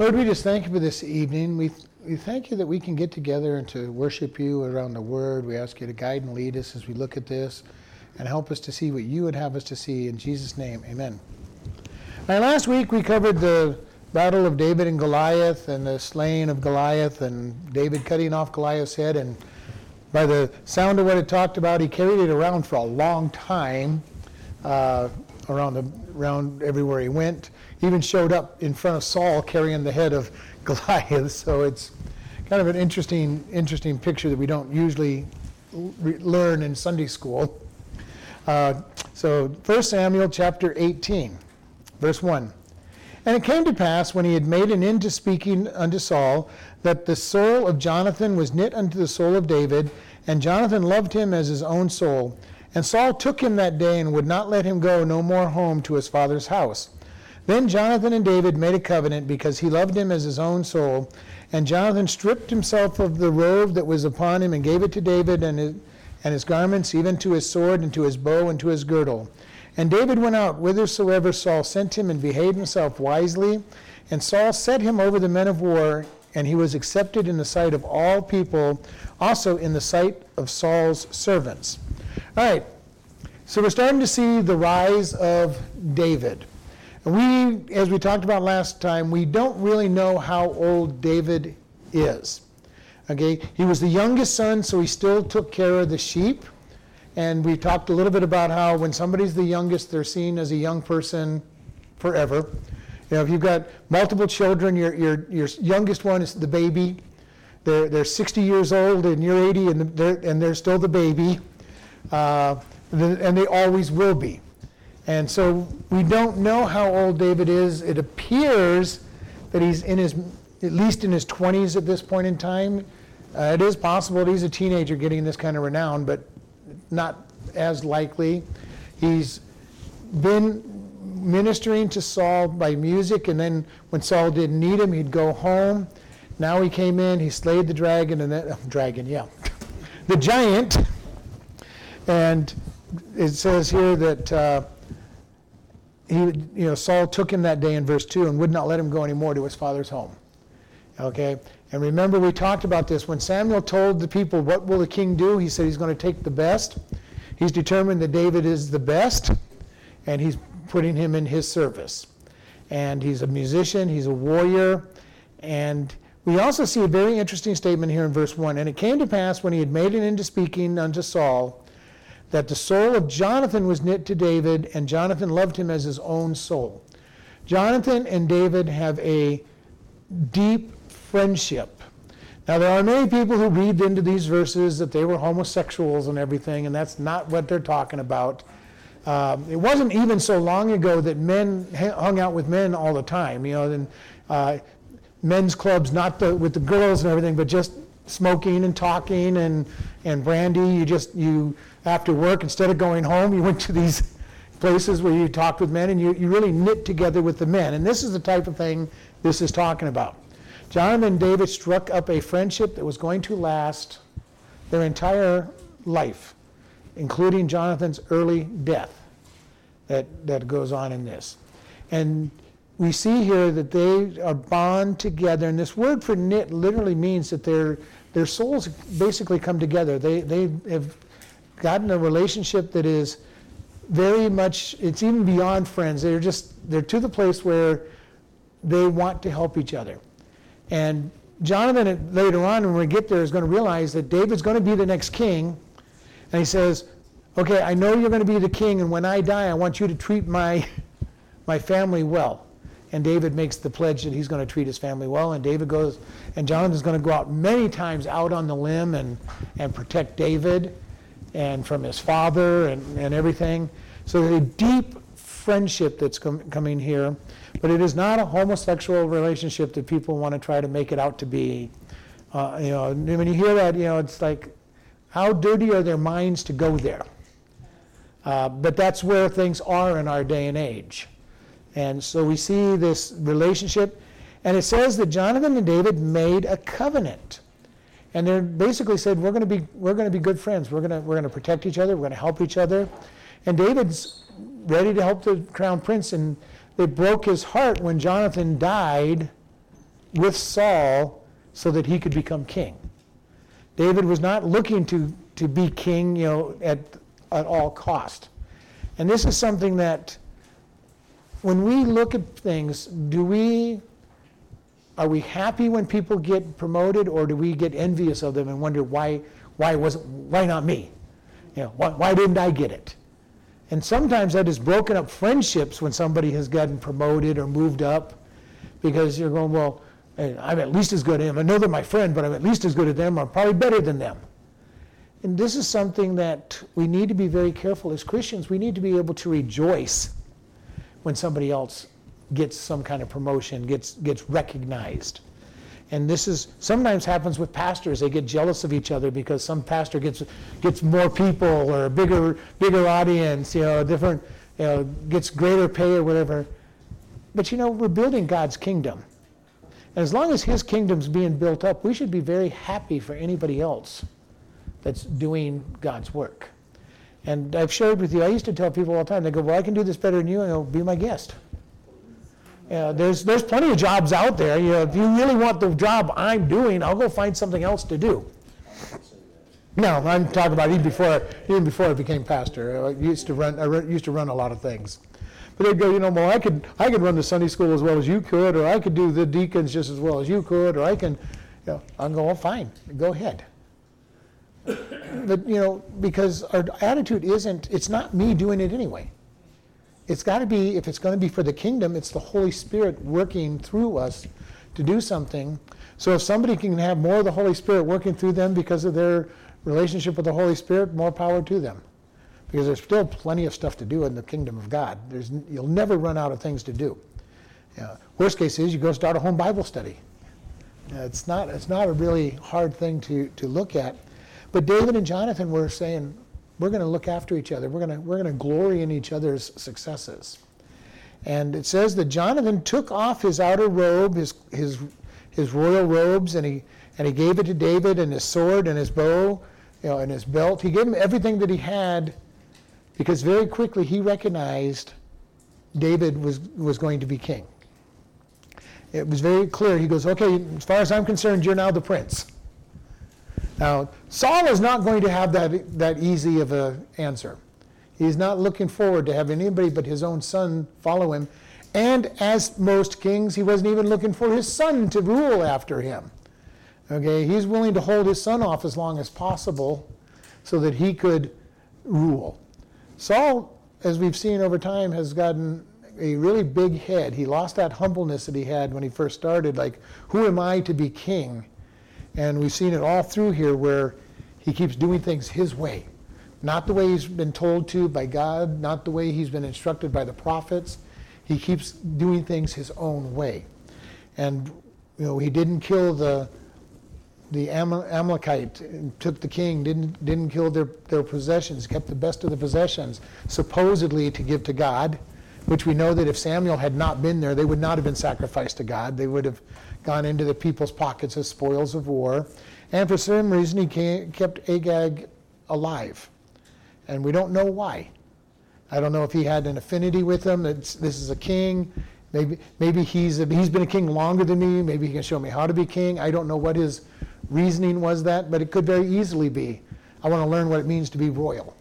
Lord, we just thank you for this evening. We, we thank you that we can get together and to worship you around the word. We ask you to guide and lead us as we look at this and help us to see what you would have us to see. In Jesus' name, amen. Now, last week we covered the battle of David and Goliath and the slaying of Goliath and David cutting off Goliath's head. And by the sound of what it talked about, he carried it around for a long time, uh, around, the, around everywhere he went even showed up in front of Saul carrying the head of Goliath. So it's kind of an interesting, interesting picture that we don't usually re- learn in Sunday school. Uh, so 1 Samuel chapter 18, verse 1. And it came to pass when he had made an end to speaking unto Saul that the soul of Jonathan was knit unto the soul of David, and Jonathan loved him as his own soul. And Saul took him that day and would not let him go no more home to his father's house. Then Jonathan and David made a covenant because he loved him as his own soul. And Jonathan stripped himself of the robe that was upon him and gave it to David and his, and his garments, even to his sword and to his bow and to his girdle. And David went out whithersoever Saul sent him and behaved himself wisely. And Saul set him over the men of war, and he was accepted in the sight of all people, also in the sight of Saul's servants. All right, so we're starting to see the rise of David. We, as we talked about last time, we don't really know how old David is. Okay, he was the youngest son, so he still took care of the sheep. And we talked a little bit about how when somebody's the youngest, they're seen as a young person forever. You know, if you've got multiple children, your, your, your youngest one is the baby. They're, they're 60 years old and you're 80 and they're, and they're still the baby. Uh, and they always will be. And so we don't know how old David is. It appears that he's in his, at least in his 20s at this point in time. Uh, it is possible that he's a teenager getting this kind of renown, but not as likely. He's been ministering to Saul by music, and then when Saul didn't need him, he'd go home. Now he came in, he slayed the dragon, and then, uh, dragon, yeah, the giant. And it says here that. Uh, he, you know, Saul took him that day in verse 2 and would not let him go anymore to his father's home. Okay? And remember, we talked about this. When Samuel told the people, What will the king do? He said he's going to take the best. He's determined that David is the best, and he's putting him in his service. And he's a musician, he's a warrior. And we also see a very interesting statement here in verse 1. And it came to pass when he had made it into speaking unto Saul that the soul of Jonathan was knit to David, and Jonathan loved him as his own soul. Jonathan and David have a deep friendship. Now, there are many people who read into these verses that they were homosexuals and everything, and that's not what they're talking about. Um, it wasn't even so long ago that men hung out with men all the time, you know, and uh, men's clubs, not the, with the girls and everything, but just smoking and talking and, and brandy. You just, you, after work, instead of going home, you went to these places where you talked with men and you, you really knit together with the men. And this is the type of thing this is talking about. Jonathan and David struck up a friendship that was going to last their entire life, including Jonathan's early death that, that goes on in this. And we see here that they are bond together, and this word for knit literally means that their, their souls basically come together. They, they have gotten a relationship that is very much, it's even beyond friends. They're just, they're to the place where they want to help each other. And Jonathan, later on, when we get there, is going to realize that David's going to be the next king. And he says, Okay, I know you're going to be the king, and when I die, I want you to treat my, my family well. And David makes the pledge that he's going to treat his family well. And David goes, and Jonathan's going to go out many times out on the limb and, and protect David and from his father and, and everything. So there's a deep friendship that's com- coming here, but it is not a homosexual relationship that people want to try to make it out to be. Uh, you know, when you hear that, you know, it's like, how dirty are their minds to go there? Uh, but that's where things are in our day and age. And so we see this relationship, and it says that Jonathan and David made a covenant. And they basically said, we're going to be, we're going to be good friends. We're going to, we're going to protect each other. We're going to help each other. And David's ready to help the crown prince. And it broke his heart when Jonathan died with Saul so that he could become king. David was not looking to, to be king, you know, at, at all cost. And this is something that when we look at things, do we are we happy when people get promoted or do we get envious of them and wonder why why wasn't why not me? You know, why, why didn't I get it? And sometimes that has broken up friendships when somebody has gotten promoted or moved up because you're going, well, I'm at least as good as them. I know they're my friend, but I'm at least as good as them. I'm probably better than them. And this is something that we need to be very careful as Christians. We need to be able to rejoice when somebody else gets some kind of promotion, gets, gets recognized. And this is sometimes happens with pastors. They get jealous of each other because some pastor gets gets more people or a bigger bigger audience, you know, different, you know, gets greater pay or whatever. But you know, we're building God's kingdom. And as long as his kingdom's being built up, we should be very happy for anybody else that's doing God's work. And I've shared with you, I used to tell people all the time, they go, Well, I can do this better than you, and I'll be my guest. Yeah, there's, there's plenty of jobs out there. You know, if you really want the job I'm doing, I'll go find something else to do. No, I'm talking about even before, even before I became pastor. I used to run, I used to run a lot of things. But they'd go, you know, well, I could, I could run the Sunday school as well as you could, or I could do the deacons just as well as you could, or I can, you know, I'm going, well, fine, go ahead. But, you know, because our attitude isn't, it's not me doing it anyway. It's got to be, if it's going to be for the kingdom, it's the Holy Spirit working through us to do something. So if somebody can have more of the Holy Spirit working through them because of their relationship with the Holy Spirit, more power to them. Because there's still plenty of stuff to do in the kingdom of God. There's, you'll never run out of things to do. Worst case is you go start a home Bible study. It's not, it's not a really hard thing to, to look at. But David and Jonathan were saying, we're going to look after each other. We're going to, we're going to glory in each other's successes. And it says that Jonathan took off his outer robe, his, his, his royal robes, and he, and he gave it to David, and his sword, and his bow, you know, and his belt. He gave him everything that he had because very quickly he recognized David was, was going to be king. It was very clear. He goes, Okay, as far as I'm concerned, you're now the prince. Now, Saul is not going to have that, that easy of an answer. He's not looking forward to having anybody but his own son follow him. And as most kings, he wasn't even looking for his son to rule after him. Okay, he's willing to hold his son off as long as possible so that he could rule. Saul, as we've seen over time, has gotten a really big head. He lost that humbleness that he had when he first started, like, who am I to be king? And we've seen it all through here where he keeps doing things his way. Not the way he's been told to by God, not the way he's been instructed by the prophets. He keeps doing things his own way. And you know, he didn't kill the the Amalekite took the king, didn't didn't kill their, their possessions, kept the best of the possessions, supposedly to give to God, which we know that if Samuel had not been there, they would not have been sacrificed to God. They would have gone into the people's pockets as spoils of war. And for some reason, he kept Agag alive. And we don't know why. I don't know if he had an affinity with him. It's, this is a king. Maybe, maybe he's, a, he's been a king longer than me. Maybe he can show me how to be king. I don't know what his reasoning was that, but it could very easily be. I want to learn what it means to be royal.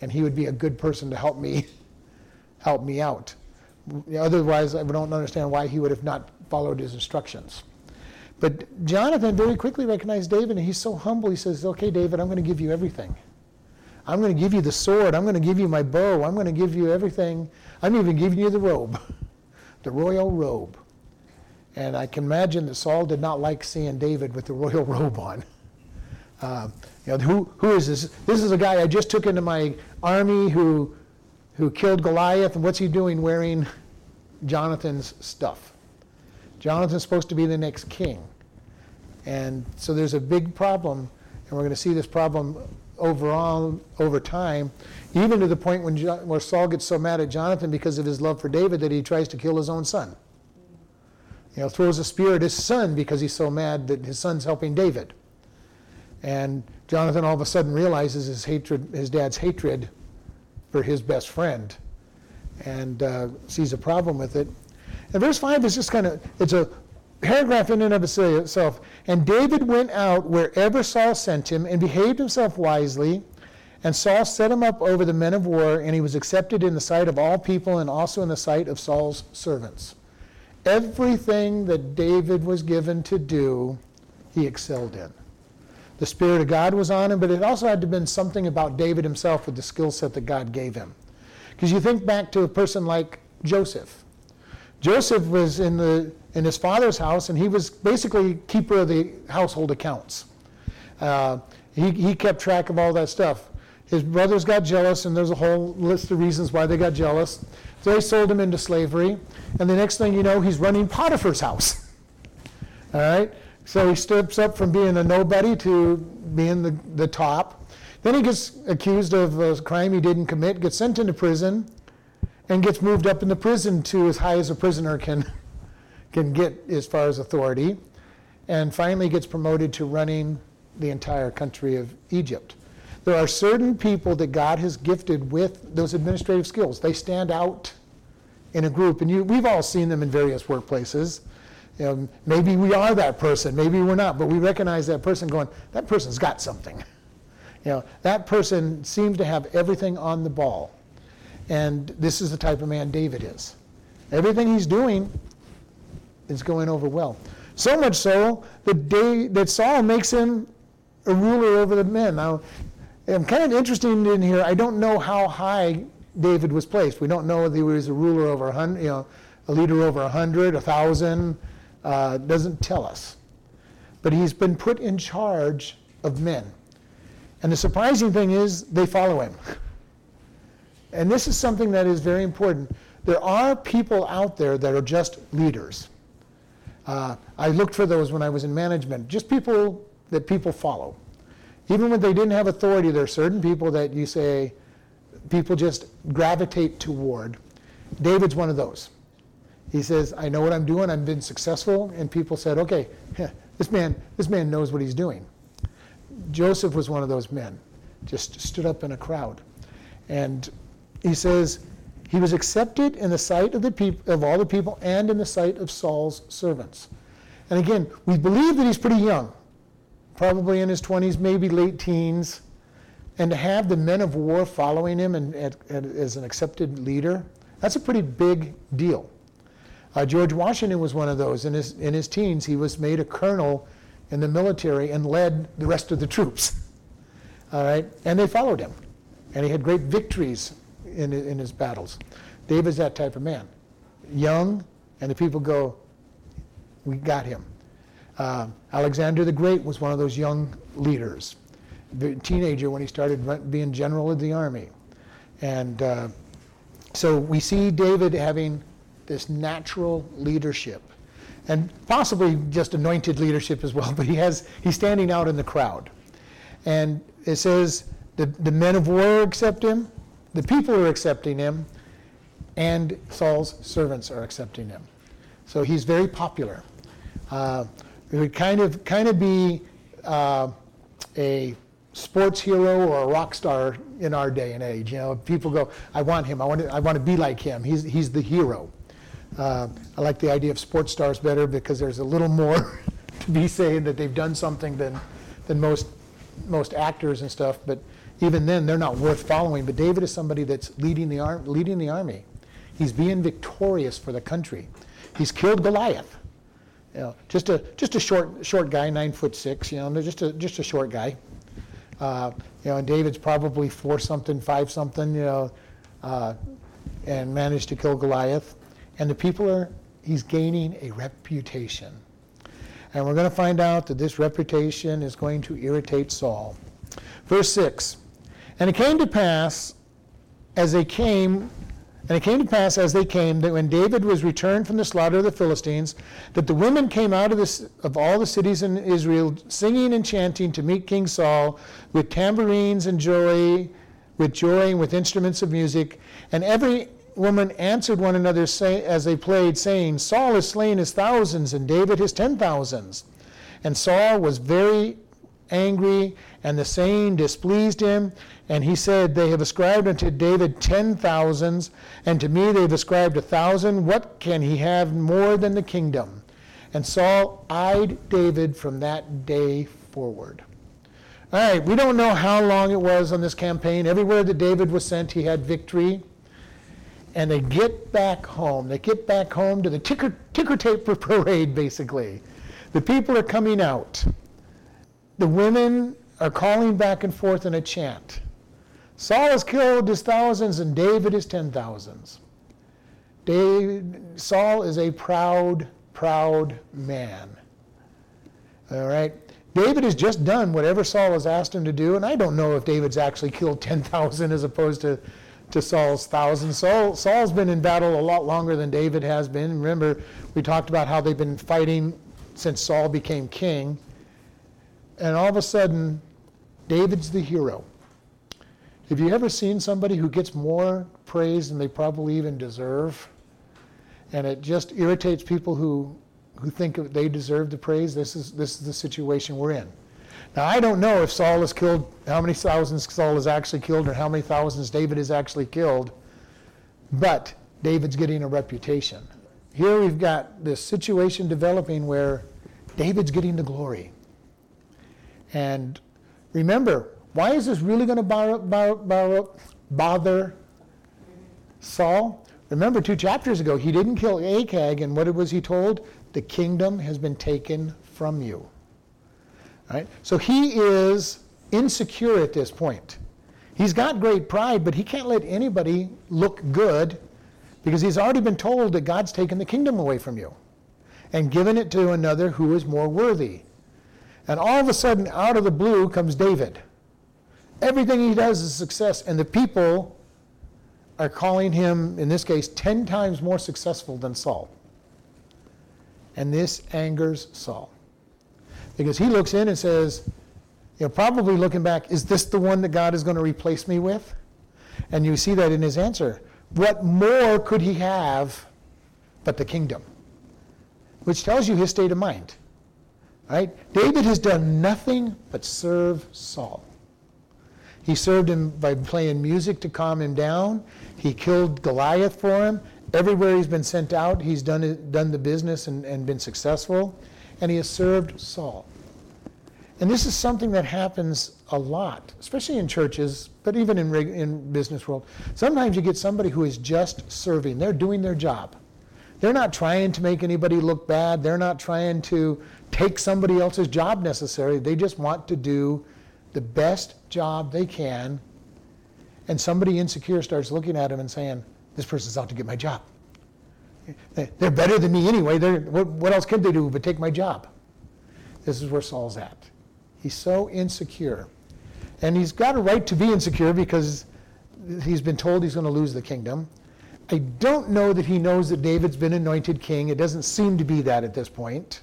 And he would be a good person to help me help me out. Otherwise, I don't understand why he would have not followed his instructions. But Jonathan very quickly recognized David, and he's so humble. He says, Okay, David, I'm going to give you everything. I'm going to give you the sword. I'm going to give you my bow. I'm going to give you everything. I'm even giving you the robe, the royal robe. And I can imagine that Saul did not like seeing David with the royal robe on. Uh, you know, who, who is this? This is a guy I just took into my army who, who killed Goliath, and what's he doing wearing Jonathan's stuff? Jonathan's supposed to be the next king. And so there's a big problem, and we're going to see this problem overall over time, even to the point when where Saul gets so mad at Jonathan because of his love for David that he tries to kill his own son. You know, throws a spear at his son because he's so mad that his son's helping David. And Jonathan all of a sudden realizes his hatred, his dad's hatred for his best friend, and uh, sees a problem with it. And verse 5 is just kind of, it's a paragraph in and of itself. And David went out wherever Saul sent him and behaved himself wisely. And Saul set him up over the men of war, and he was accepted in the sight of all people and also in the sight of Saul's servants. Everything that David was given to do, he excelled in. The Spirit of God was on him, but it also had to have been something about David himself with the skill set that God gave him. Because you think back to a person like Joseph. Joseph was in, the, in his father's house, and he was basically keeper of the household accounts. Uh, he, he kept track of all that stuff. His brothers got jealous, and there's a whole list of reasons why they got jealous. They sold him into slavery, and the next thing you know, he's running Potiphar's house. all right? So he steps up from being a nobody to being the, the top. Then he gets accused of a crime he didn't commit, gets sent into prison, and gets moved up in the prison to as high as a prisoner can, can get as far as authority, and finally gets promoted to running the entire country of Egypt. There are certain people that God has gifted with those administrative skills. They stand out in a group, and you, we've all seen them in various workplaces. You know, maybe we are that person, maybe we're not, but we recognize that person going, that person's got something. You know, that person seems to have everything on the ball. And this is the type of man David is. Everything he's doing is going over well. So much so that, that Saul makes him a ruler over the men. Now, I'm kind of interested in here. I don't know how high David was placed. We don't know whether he was a ruler over a hundred, you know, a leader over a hundred, a thousand. Uh, doesn't tell us. But he's been put in charge of men. And the surprising thing is they follow him. And this is something that is very important. There are people out there that are just leaders. Uh, I looked for those when I was in management, just people that people follow. Even when they didn't have authority, there are certain people that you say people just gravitate toward. David's one of those. He says, I know what I'm doing, I've been successful, and people said, okay, this man, this man knows what he's doing. Joseph was one of those men, just stood up in a crowd. And he says, he was accepted in the sight of, the of all the people and in the sight of Saul's servants. And again, we believe that he's pretty young, probably in his 20s, maybe late teens. And to have the men of war following him and, and, and as an accepted leader, that's a pretty big deal. Uh, George Washington was one of those. In his, in his teens, he was made a colonel in the military and led the rest of the troops. All right? And they followed him. And he had great victories in, in his battles. David's that type of man. Young, and the people go, We got him. Uh, Alexander the Great was one of those young leaders, the teenager when he started being general of the army. And uh, so we see David having this natural leadership and possibly just anointed leadership as well, but he has he's standing out in the crowd. And it says the, the men of war accept him, the people are accepting him, and Saul's servants are accepting him. So he's very popular. Uh, it would kind of kind of be uh, a sports hero or a rock star in our day and age. You know, people go, "I want him. I want to. I want to be like him. He's he's the hero." Uh, I like the idea of sports stars better because there's a little more to be saying that they've done something than than most most actors and stuff. But even then, they're not worth following. But David is somebody that's leading the, ar- leading the army. He's being victorious for the country. He's killed Goliath. You know, just a just a short short guy, nine foot six. You know, just a just a short guy. Uh, you know, and David's probably four something, five something. You know, uh, and managed to kill Goliath. And the people are he's gaining a reputation. And we're going to find out that this reputation is going to irritate Saul. Verse 6 and it came to pass as they came, and it came to pass as they came that when David was returned from the slaughter of the Philistines, that the women came out of, of all the cities in Israel, singing and chanting to meet King Saul with tambourines and joy, with joy and with instruments of music. And every woman answered one another say, as they played, saying, Saul has slain his thousands, and David his ten thousands. And Saul was very angry, and the saying displeased him. And he said, They have ascribed unto David ten thousands, and to me they have ascribed a thousand. What can he have more than the kingdom? And Saul eyed David from that day forward. All right, we don't know how long it was on this campaign. Everywhere that David was sent, he had victory. And they get back home. They get back home to the ticker, ticker tape parade, basically. The people are coming out. The women are calling back and forth in a chant. Saul has killed his thousands and David his ten thousands. David, Saul is a proud, proud man. All right? David has just done whatever Saul has asked him to do, and I don't know if David's actually killed 10,000 as opposed to, to Saul's thousand. Saul, Saul's been in battle a lot longer than David has been. Remember, we talked about how they've been fighting since Saul became king. And all of a sudden, David's the hero. Have you ever seen somebody who gets more praise than they probably even deserve? And it just irritates people who who think they deserve the praise, this is, this is the situation we're in. Now, I don't know if Saul has killed, how many thousands Saul has actually killed, or how many thousands David has actually killed, but David's getting a reputation. Here we've got this situation developing where David's getting the glory. And remember, why is this really going to bother, bother Saul? Remember, two chapters ago, he didn't kill Agag, and what was he told? the kingdom has been taken from you. Right? So he is insecure at this point. He's got great pride, but he can't let anybody look good because he's already been told that God's taken the kingdom away from you and given it to another who is more worthy. And all of a sudden, out of the blue comes David. Everything he does is success, and the people are calling him, in this case, 10 times more successful than Saul. And this angers Saul. Because he looks in and says, you know, probably looking back, is this the one that God is going to replace me with? And you see that in his answer. What more could he have but the kingdom? Which tells you his state of mind. Right? David has done nothing but serve Saul. He served him by playing music to calm him down. He killed Goliath for him. Everywhere he's been sent out, he's done, done the business and, and been successful, and he has served Saul. And this is something that happens a lot, especially in churches, but even in, in business world. Sometimes you get somebody who is just serving. They're doing their job. They're not trying to make anybody look bad. They're not trying to take somebody else's job necessarily. They just want to do the best job they can. And somebody insecure starts looking at them and saying, this person's out to get my job. They're better than me anyway. They're, what, what else could they do but take my job? This is where Saul's at. He's so insecure. And he's got a right to be insecure because he's been told he's going to lose the kingdom. I don't know that he knows that David's been anointed king. It doesn't seem to be that at this point.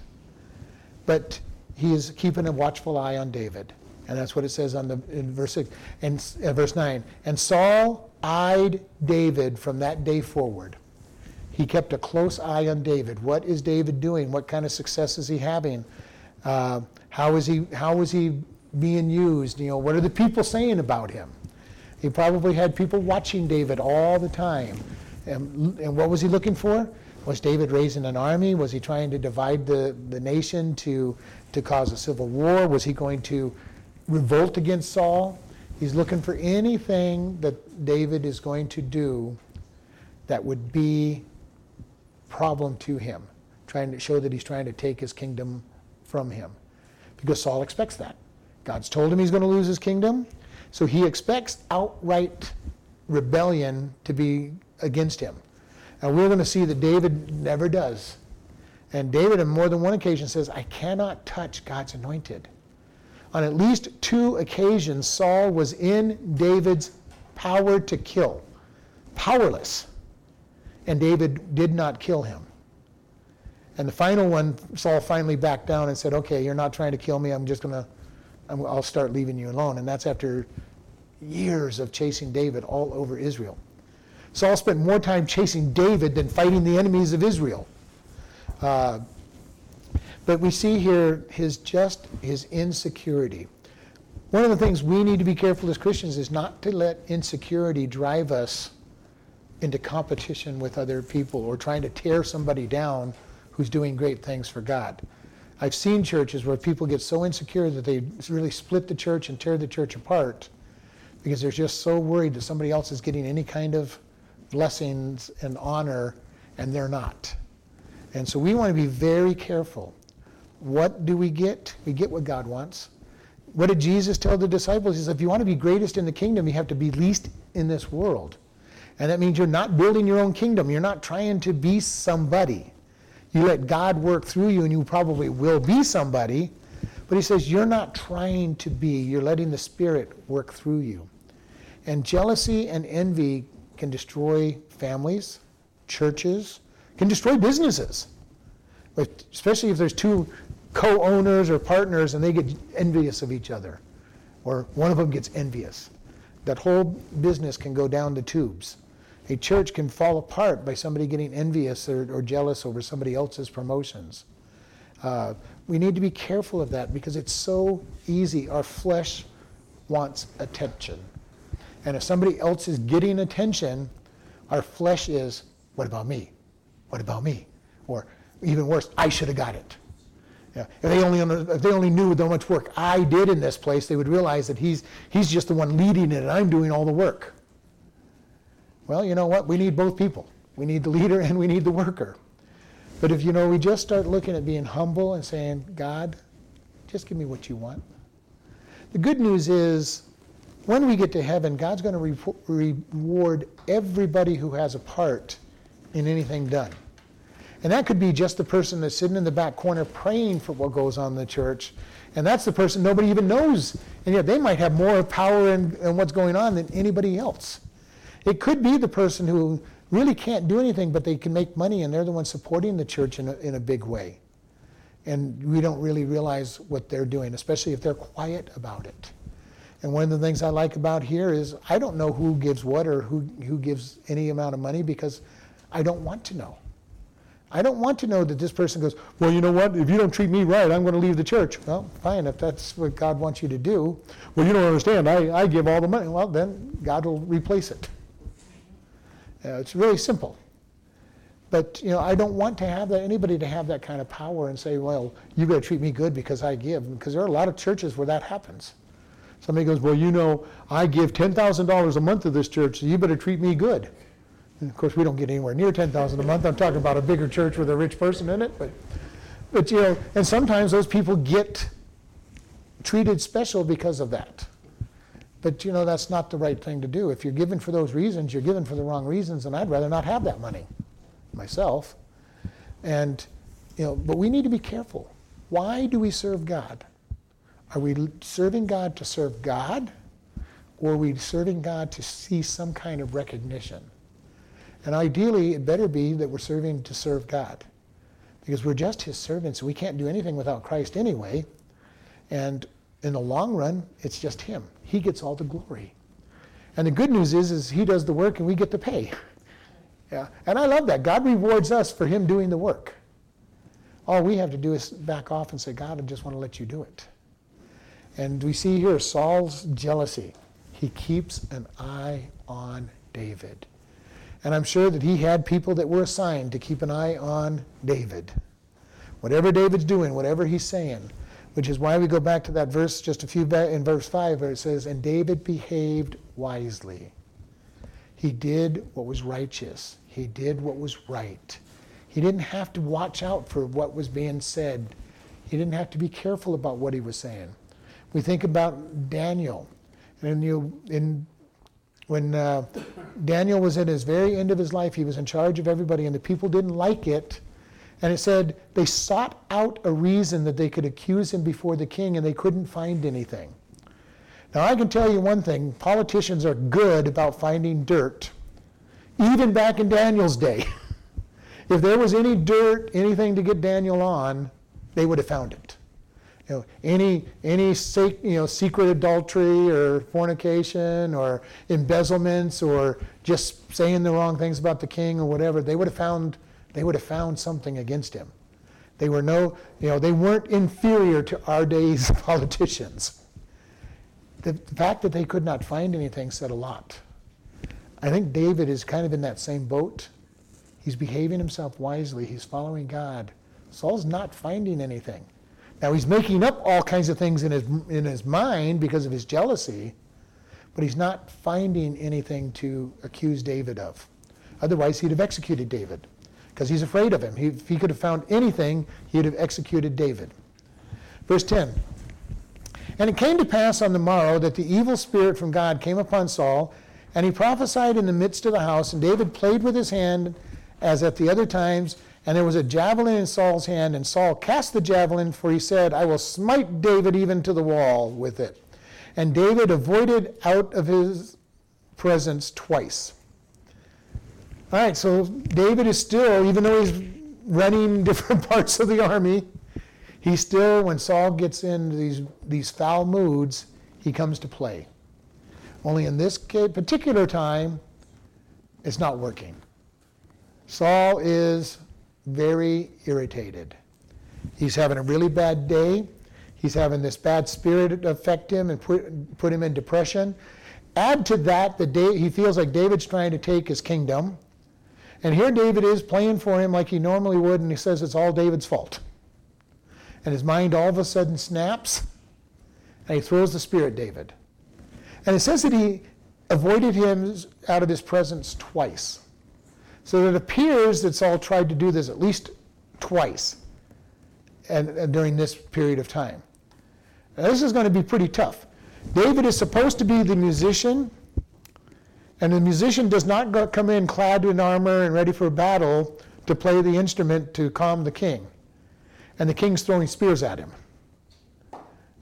But he is keeping a watchful eye on David. And that's what it says on the in verse six and uh, verse nine. And Saul eyed David from that day forward. He kept a close eye on David. What is David doing? What kind of success is he having? Uh, how is he? How is he being used? You know, what are the people saying about him? He probably had people watching David all the time. And, and what was he looking for? Was David raising an army? Was he trying to divide the, the nation to, to cause a civil war? Was he going to revolt against Saul. He's looking for anything that David is going to do that would be problem to him, trying to show that he's trying to take his kingdom from him. Because Saul expects that. God's told him he's going to lose his kingdom, so he expects outright rebellion to be against him. And we're going to see that David never does. And David, on more than one occasion, says, I cannot touch God's anointed. On at least two occasions, Saul was in David's power to kill, powerless. And David did not kill him. And the final one, Saul finally backed down and said, Okay, you're not trying to kill me. I'm just to, I'll start leaving you alone. And that's after years of chasing David all over Israel. Saul spent more time chasing David than fighting the enemies of Israel. Uh, but we see here his just his insecurity. One of the things we need to be careful as Christians is not to let insecurity drive us into competition with other people or trying to tear somebody down who's doing great things for God. I've seen churches where people get so insecure that they really split the church and tear the church apart because they're just so worried that somebody else is getting any kind of blessings and honor and they're not. And so we want to be very careful. What do we get? We get what God wants. What did Jesus tell the disciples? He said, if you want to be greatest in the kingdom, you have to be least in this world. And that means you're not building your own kingdom. You're not trying to be somebody. You let God work through you, and you probably will be somebody. But he says, you're not trying to be, you're letting the Spirit work through you. And jealousy and envy can destroy families, churches, can destroy businesses. Especially if there's two co owners or partners and they get envious of each other, or one of them gets envious. That whole business can go down the tubes. A church can fall apart by somebody getting envious or, or jealous over somebody else's promotions. Uh, we need to be careful of that because it's so easy. Our flesh wants attention. And if somebody else is getting attention, our flesh is, what about me? What about me? Or even worse, I should have got it. Yeah. If, they only, if they only knew how much work I did in this place, they would realize that he's, he's just the one leading it and I'm doing all the work. Well, you know what? We need both people. We need the leader and we need the worker. But if you know, we just start looking at being humble and saying, God, just give me what you want. The good news is when we get to heaven, God's going to re- reward everybody who has a part in anything done. And that could be just the person that's sitting in the back corner praying for what goes on in the church. And that's the person nobody even knows. And yet they might have more power in, in what's going on than anybody else. It could be the person who really can't do anything, but they can make money and they're the ones supporting the church in a, in a big way. And we don't really realize what they're doing, especially if they're quiet about it. And one of the things I like about here is I don't know who gives what or who, who gives any amount of money because I don't want to know. I don't want to know that this person goes, well, you know what? If you don't treat me right, I'm going to leave the church. Well, fine, if that's what God wants you to do. Well, you don't understand. I, I give all the money. Well, then God will replace it. Uh, it's really simple. But you know, I don't want to have that, anybody to have that kind of power and say, well, you got to treat me good because I give. Because there are a lot of churches where that happens. Somebody goes, Well, you know, I give $10,000 a month to this church, so you better treat me good. And of course, we don't get anywhere near 10000 a month. I'm talking about a bigger church with a rich person in it. But, but, you know, and sometimes those people get treated special because of that. But, you know, that's not the right thing to do. If you're given for those reasons, you're given for the wrong reasons, and I'd rather not have that money myself. And, you know, but we need to be careful. Why do we serve God? Are we serving God to serve God? Or are we serving God to see some kind of recognition? And ideally, it better be that we're serving to serve God. Because we're just his servants. We can't do anything without Christ anyway. And in the long run, it's just him. He gets all the glory. And the good news is, is he does the work and we get to pay. Yeah. And I love that. God rewards us for him doing the work. All we have to do is back off and say, God, I just want to let you do it. And we see here Saul's jealousy. He keeps an eye on David. And I'm sure that he had people that were assigned to keep an eye on David. Whatever David's doing, whatever he's saying, which is why we go back to that verse just a few in verse 5 where it says, And David behaved wisely. He did what was righteous, he did what was right. He didn't have to watch out for what was being said, he didn't have to be careful about what he was saying. We think about Daniel. And you, in, when uh, Daniel was at his very end of his life, he was in charge of everybody, and the people didn't like it. And it said they sought out a reason that they could accuse him before the king, and they couldn't find anything. Now, I can tell you one thing politicians are good about finding dirt, even back in Daniel's day. if there was any dirt, anything to get Daniel on, they would have found it you know, any any you know secret adultery or fornication or embezzlements or just saying the wrong things about the king or whatever, they would have found they would have found something against him. They were no, you know, they weren't inferior to our day's politicians. The, the fact that they could not find anything said a lot. I think David is kind of in that same boat. He's behaving himself wisely. He's following God. Saul's not finding anything. Now he's making up all kinds of things in his, in his mind because of his jealousy, but he's not finding anything to accuse David of. Otherwise, he'd have executed David because he's afraid of him. He, if he could have found anything, he'd have executed David. Verse 10 And it came to pass on the morrow that the evil spirit from God came upon Saul, and he prophesied in the midst of the house, and David played with his hand as at the other times and there was a javelin in Saul's hand, and Saul cast the javelin, for he said, I will smite David even to the wall with it. And David avoided out of his presence twice. All right, so David is still, even though he's running different parts of the army, he still, when Saul gets into these, these foul moods, he comes to play. Only in this particular time, it's not working. Saul is very irritated. He's having a really bad day. He's having this bad spirit affect him and put, put him in depression. Add to that that he feels like David's trying to take his kingdom. And here David is playing for him like he normally would, and he says it's all David's fault. And his mind all of a sudden snaps, and he throws the spear at David. And it says that he avoided him out of his presence twice. So it appears that Saul tried to do this at least twice and, and during this period of time. Now, this is going to be pretty tough. David is supposed to be the musician, and the musician does not go, come in clad in armor and ready for battle to play the instrument to calm the king. And the king's throwing spears at him.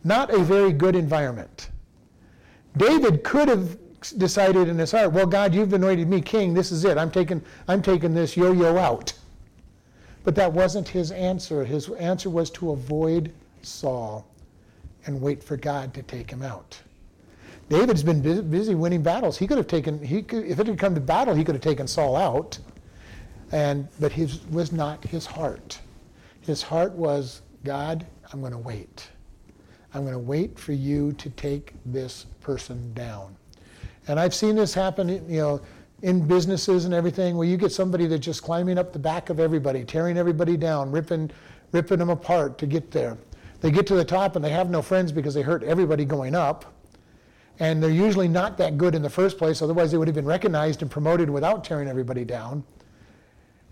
Not a very good environment. David could have decided in his heart, well, God, you've anointed me king. This is it. I'm taking, I'm taking this yo-yo out. But that wasn't his answer. His answer was to avoid Saul and wait for God to take him out. David's been busy winning battles. He could have taken, he could, if it had come to battle, he could have taken Saul out. And, but his was not his heart. His heart was, God, I'm going to wait. I'm going to wait for you to take this person down. And I've seen this happen, you know, in businesses and everything, where you get somebody that's just climbing up the back of everybody, tearing everybody down, ripping, ripping them apart to get there. They get to the top and they have no friends because they hurt everybody going up. And they're usually not that good in the first place, otherwise they would have been recognized and promoted without tearing everybody down.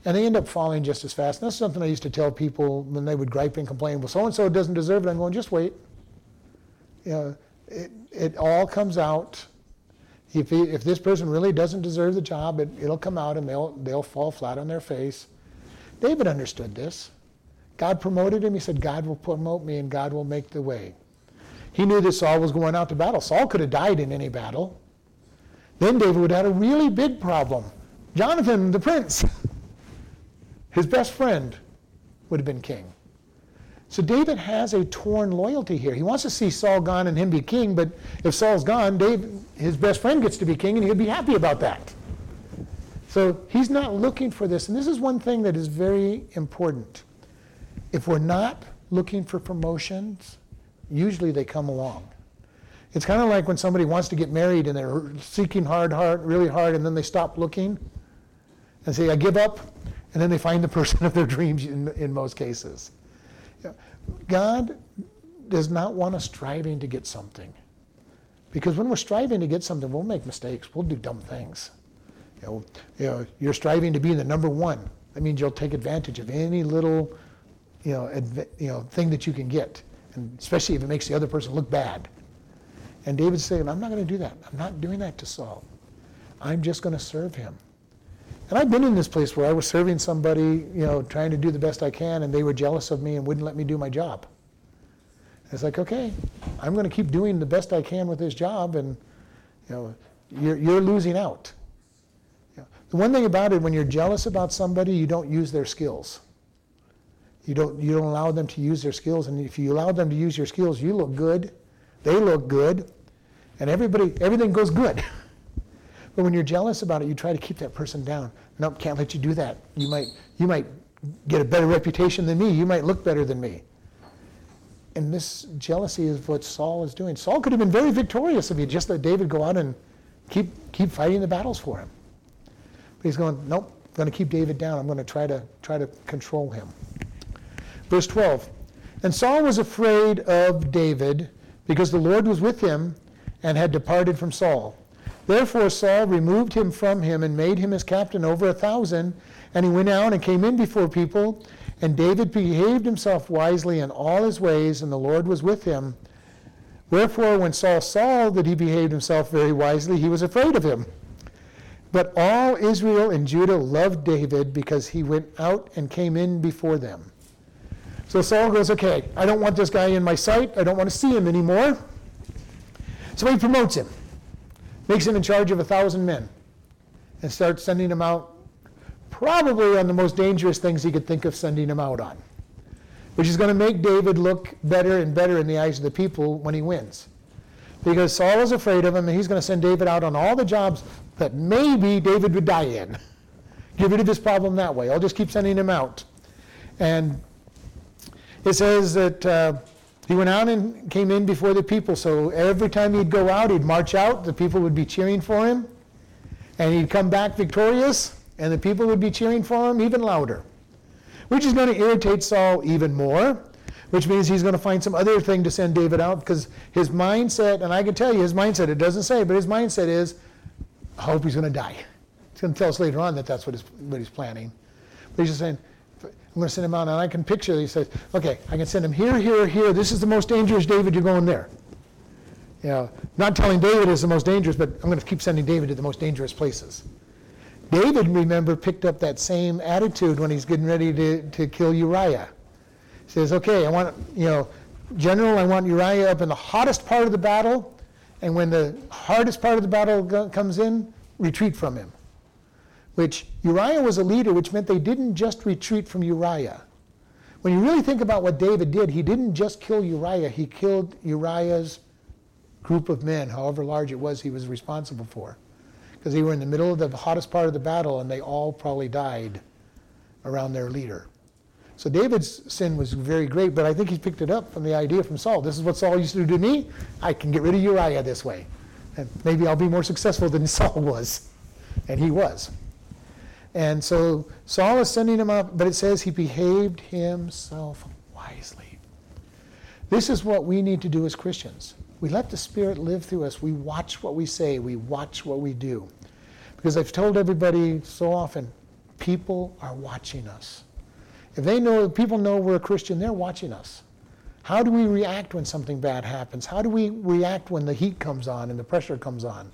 And they end up falling just as fast. And that's something I used to tell people when they would gripe and complain, well, so and so doesn't deserve it. I'm going, just wait. You know, it, it all comes out if, he, if this person really doesn't deserve the job, it, it'll come out and they'll, they'll fall flat on their face. David understood this. God promoted him. He said, God will promote me and God will make the way. He knew that Saul was going out to battle. Saul could have died in any battle. Then David would have had a really big problem. Jonathan, the prince, his best friend, would have been king. So David has a torn loyalty here. He wants to see Saul gone and him be king, but if Saul's gone, his best friend gets to be king, and he'll be happy about that. So he's not looking for this. And this is one thing that is very important. If we're not looking for promotions, usually they come along. It's kind of like when somebody wants to get married and they're seeking hard, hard, really hard, and then they stop looking and say, I give up, and then they find the person of their dreams in, in most cases. God does not want us striving to get something. Because when we're striving to get something, we'll make mistakes. We'll do dumb things. You know, you know, you're striving to be the number one. That means you'll take advantage of any little, you know, adv- you know, thing that you can get, and especially if it makes the other person look bad. And David's saying, "I'm not going to do that. I'm not doing that to Saul. I'm just going to serve him." And I've been in this place where I was serving somebody, you know, trying to do the best I can, and they were jealous of me and wouldn't let me do my job. And it's like, okay, I'm going to keep doing the best I can with this job, and you know, you're, you're losing out. You know, the one thing about it, when you're jealous about somebody, you don't use their skills. You don't, you don't allow them to use their skills, and if you allow them to use your skills, you look good, they look good, and everybody, everything goes good. But when you're jealous about it, you try to keep that person down. Nope, can't let you do that. You might, you might get a better reputation than me. You might look better than me. And this jealousy is what Saul is doing. Saul could have been very victorious if he just let David go out and keep, keep fighting the battles for him. But he's going, nope, I'm going to keep David down. I'm going to try to try to control him. Verse 12. And Saul was afraid of David because the Lord was with him and had departed from Saul. Therefore Saul removed him from him and made him his captain over a thousand. And he went out and came in before people. And David behaved himself wisely in all his ways, and the Lord was with him. Wherefore, when Saul saw that he behaved himself very wisely, he was afraid of him. But all Israel and Judah loved David because he went out and came in before them. So Saul goes, Okay, I don't want this guy in my sight. I don't want to see him anymore. So he promotes him, makes him in charge of a thousand men, and starts sending him out probably on the most dangerous things he could think of sending him out on, which is going to make David look better and better in the eyes of the people when he wins. Because Saul is afraid of him, and he's going to send David out on all the jobs that maybe David would die in. Get rid of this problem that way. I'll just keep sending him out. And it says that uh, he went out and came in before the people. So every time he'd go out, he'd march out, the people would be cheering for him. And he'd come back victorious, and the people would be cheering for him even louder. Which is going to irritate Saul even more, which means he's going to find some other thing to send David out because his mindset, and I can tell you his mindset, it doesn't say, but his mindset is, I hope he's going to die. He's going to tell us later on that that's what, what he's planning. But he's just saying, I'm going to send him out, and I can picture. He says, "Okay, I can send him here, here, here. This is the most dangerous, David. You're going there." You know, not telling David is the most dangerous, but I'm going to keep sending David to the most dangerous places. David, remember, picked up that same attitude when he's getting ready to, to kill Uriah. He says, "Okay, I want you know, General, I want Uriah up in the hottest part of the battle, and when the hardest part of the battle comes in, retreat from him." Which Uriah was a leader, which meant they didn't just retreat from Uriah. When you really think about what David did, he didn't just kill Uriah, he killed Uriah's group of men, however large it was he was responsible for. Because they were in the middle of the hottest part of the battle and they all probably died around their leader. So David's sin was very great, but I think he picked it up from the idea from Saul. This is what Saul used to do to me. I can get rid of Uriah this way. And maybe I'll be more successful than Saul was. And he was. And so Saul is sending him up, but it says he behaved himself wisely. This is what we need to do as Christians. We let the Spirit live through us. We watch what we say, we watch what we do. Because I've told everybody so often, people are watching us. If they know, people know we're a Christian, they're watching us. How do we react when something bad happens? How do we react when the heat comes on and the pressure comes on?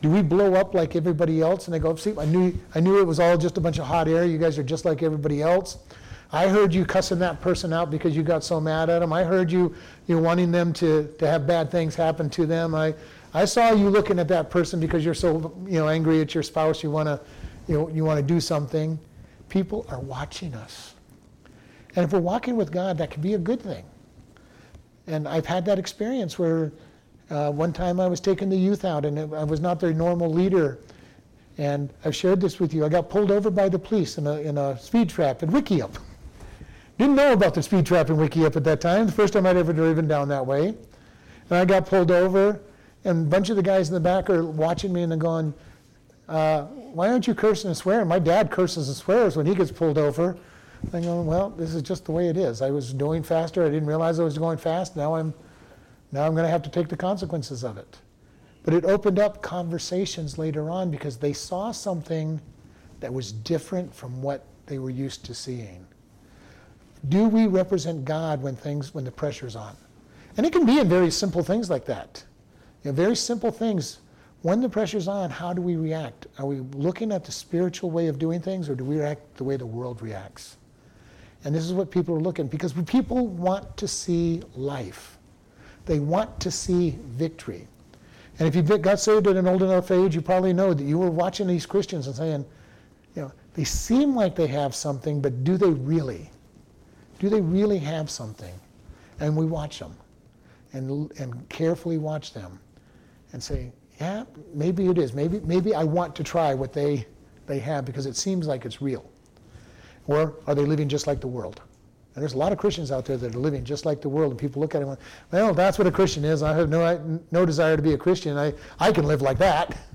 Do we blow up like everybody else? And they go, see, I knew, I knew it was all just a bunch of hot air. You guys are just like everybody else. I heard you cussing that person out because you got so mad at them. I heard you, you're wanting them to, to have bad things happen to them. I, I saw you looking at that person because you're so you know, angry at your spouse. You want to you, know, you want to do something. People are watching us. And if we're walking with God, that can be a good thing. And I've had that experience where uh, one time I was taking the youth out and I was not their normal leader. And I've shared this with you. I got pulled over by the police in a, in a speed trap at Wickiup. Didn't know about the speed trap in Wickiup at that time, the first time I'd ever driven down that way. And I got pulled over, and a bunch of the guys in the back are watching me and they're going, uh, Why aren't you cursing and swearing? My dad curses and swears when he gets pulled over. I'm going, Well, this is just the way it is. I was doing faster. I didn't realize I was going fast. Now I'm now I'm going to have to take the consequences of it. But it opened up conversations later on because they saw something that was different from what they were used to seeing. Do we represent God when things when the pressure's on? And it can be in very simple things like that. You know, very simple things. When the pressure's on, how do we react? Are we looking at the spiritual way of doing things or do we react the way the world reacts? And this is what people are looking because people want to see life. They want to see victory. And if you got saved at an old enough age, you probably know that you were watching these Christians and saying, you know, they seem like they have something, but do they really? Do they really have something? And we watch them and, and carefully watch them and say, yeah, maybe it is. Maybe, maybe I want to try what they, they have because it seems like it's real. Or are they living just like the world? And there's a lot of Christians out there that are living just like the world, and people look at them and go, well, that's what a Christian is. I have no, no desire to be a Christian. I, I can live like that.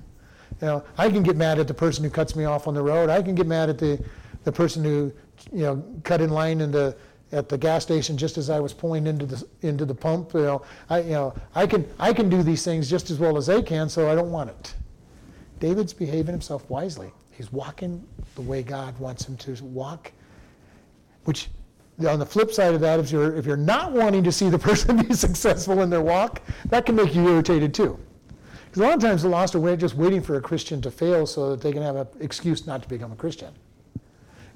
You know, I can get mad at the person who cuts me off on the road. I can get mad at the, the person who, you know, cut in line in the, at the gas station just as I was pulling into the into the pump. You know, I you know I can I can do these things just as well as they can, so I don't want it. David's behaving himself wisely. He's walking the way God wants him to walk, which on the flip side of that, if you're if you're not wanting to see the person be successful in their walk, that can make you irritated too. Because a lot of times the lost are just waiting for a Christian to fail so that they can have an excuse not to become a Christian.